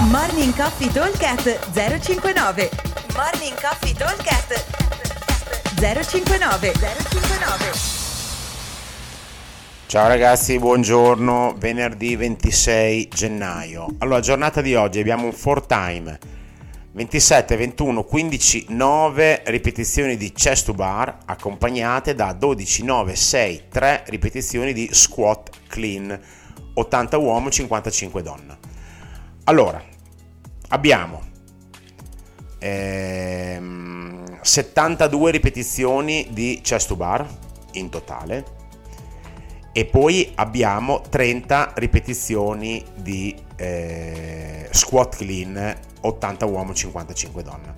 Morning Coffee Talkcast 059 Morning Coffee Talkcast 059 059 Ciao ragazzi, buongiorno, venerdì 26 gennaio. Allora, giornata di oggi abbiamo un 4 time. 27, 21, 15, 9 ripetizioni di chest to bar accompagnate da 12, 9, 6, 3 ripetizioni di squat clean. 80 uomo, 55 donna. Allora, abbiamo ehm, 72 ripetizioni di chest to bar in totale e poi abbiamo 30 ripetizioni di eh, squat clean 80 uomo 55 donna.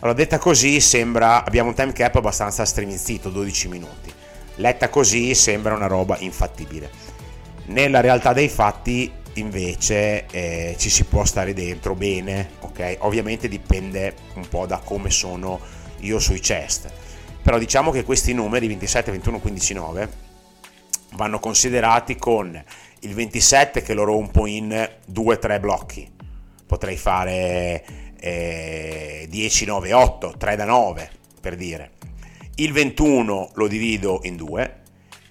Allora detta così sembra abbiamo un time cap abbastanza striminzito 12 minuti. Letta così sembra una roba infattibile. Nella realtà dei fatti invece eh, ci si può stare dentro bene, ok? Ovviamente dipende un po' da come sono io sui chest. Però diciamo che questi numeri 27, 21, 15, 9 vanno considerati con il 27 che lo rompo in 2-3 blocchi. Potrei fare eh, 10, 9, 8, 3 da 9 per dire. Il 21 lo divido in 2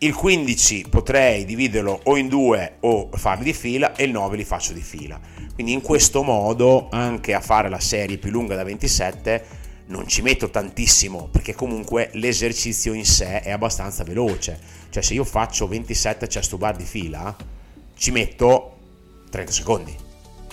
il 15 potrei dividerlo o in due o farli di fila e il 9 li faccio di fila. Quindi in questo modo anche a fare la serie più lunga da 27 non ci metto tantissimo perché comunque l'esercizio in sé è abbastanza veloce. Cioè se io faccio 27 chest bar di fila ci metto 30 secondi.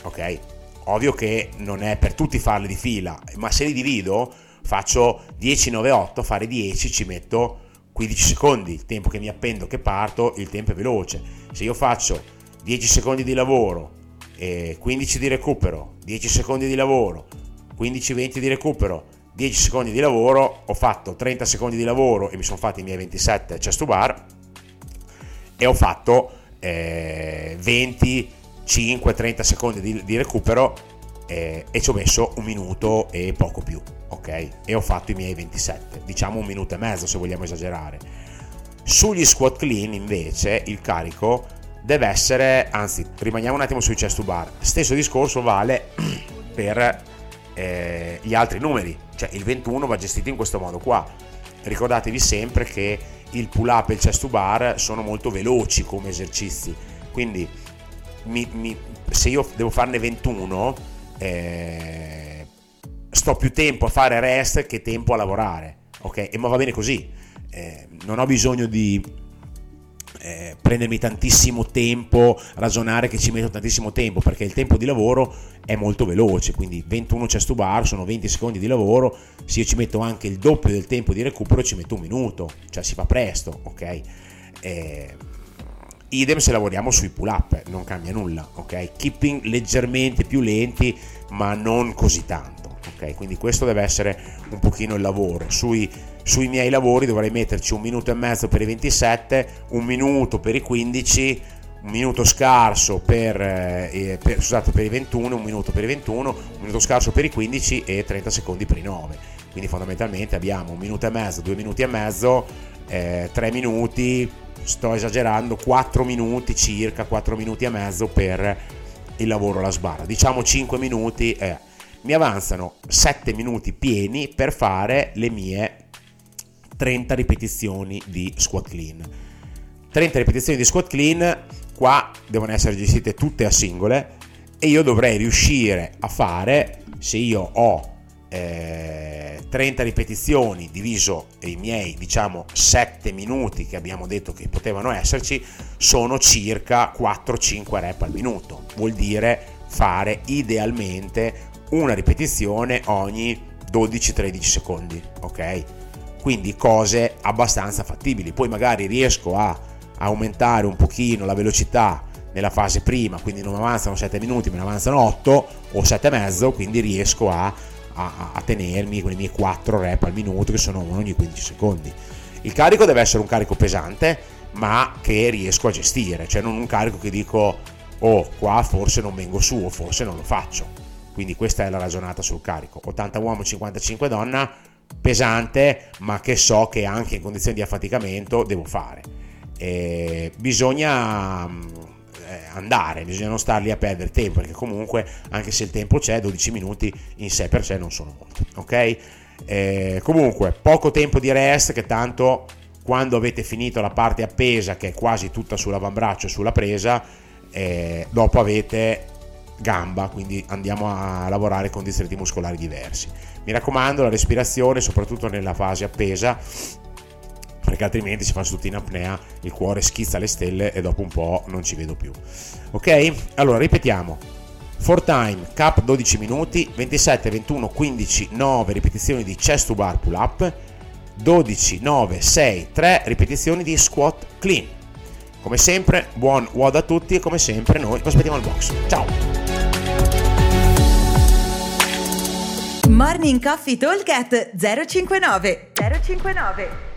Ok? Ovvio che non è per tutti farli di fila, ma se li divido faccio 10 9 8, fare 10 ci metto 15 secondi, il tempo che mi appendo, che parto, il tempo è veloce. Se io faccio 10 secondi di lavoro, e 15 di recupero, 10 secondi di lavoro, 15-20 di recupero, 10 secondi di lavoro, ho fatto 30 secondi di lavoro e mi sono fatti i miei 27 chest bar e ho fatto eh, 20, 5, 30 secondi di, di recupero eh, e ci ho messo un minuto e poco più, ok? E ho fatto i miei 27, diciamo un minuto e mezzo se vogliamo esagerare. Sugli squat clean invece il carico deve essere, anzi rimaniamo un attimo sui chest to bar, stesso discorso vale per eh, gli altri numeri, cioè il 21 va gestito in questo modo qua. Ricordatevi sempre che il pull up e il chest to bar sono molto veloci come esercizi, quindi mi, mi, se io devo farne 21 eh, sto più tempo a fare rest che tempo a lavorare, ok? E ma va bene così, eh, non ho bisogno di eh, prendermi tantissimo tempo, ragionare che ci metto tantissimo tempo, perché il tempo di lavoro è molto veloce, quindi 21 chest to bar sono 20 secondi di lavoro, se io ci metto anche il doppio del tempo di recupero ci metto un minuto, cioè si fa presto, ok? Eh, Idem se lavoriamo sui pull up, non cambia nulla, ok? Keeping leggermente più lenti, ma non così tanto, ok? Quindi questo deve essere un pochino il lavoro. Sui, sui miei lavori dovrei metterci un minuto e mezzo per i 27, un minuto per i 15, un minuto scarso per, eh, per, scusate, per i 21, un minuto per i 21, un minuto scarso per i 15 e 30 secondi per i 9. Quindi fondamentalmente abbiamo un minuto e mezzo, due minuti e mezzo, eh, tre minuti, sto esagerando, 4 minuti circa, 4 minuti e mezzo per il lavoro alla sbarra. Diciamo 5 minuti, eh, mi avanzano 7 minuti pieni per fare le mie 30 ripetizioni di squat clean. 30 ripetizioni di squat clean, qua devono essere gestite tutte a singole e io dovrei riuscire a fare, se io ho eh, 30 ripetizioni diviso i miei diciamo 7 minuti che abbiamo detto che potevano esserci sono circa 4-5 rep al minuto. Vuol dire fare idealmente una ripetizione ogni 12-13 secondi ok? Quindi cose abbastanza fattibili. Poi magari riesco a aumentare un pochino la velocità nella fase prima quindi non avanzano 7 minuti me ne avanzano 8 o 7 e mezzo quindi riesco a a, a tenermi con i miei 4 rep al minuto che sono uno ogni 15 secondi. Il carico deve essere un carico pesante ma che riesco a gestire, cioè non un carico che dico oh qua forse non vengo su o forse non lo faccio. Quindi questa è la ragionata sul carico. 80 uomo, 55 donna, pesante ma che so che anche in condizioni di affaticamento devo fare. E bisogna eh, andare, bisogna non star lì a perdere tempo, perché comunque anche se il tempo c'è, 12 minuti in sé per sé non sono molto, ok? Eh, comunque, poco tempo di rest che tanto quando avete finito la parte appesa, che è quasi tutta sull'avambraccio e sulla presa, eh, dopo avete gamba, quindi andiamo a lavorare con distretti muscolari diversi. Mi raccomando, la respirazione, soprattutto nella fase appesa, perché altrimenti si fa tutti in apnea, il cuore schizza le stelle e dopo un po' non ci vedo più. Ok? Allora ripetiamo. For time, cap 12 minuti, 27, 21, 15, 9 ripetizioni di chest to bar pull up, 12, 9, 6, 3 ripetizioni di squat clean. Come sempre, buon WOD a tutti e come sempre noi vi aspettiamo al box. Ciao! Morning Coffee Talk 059 059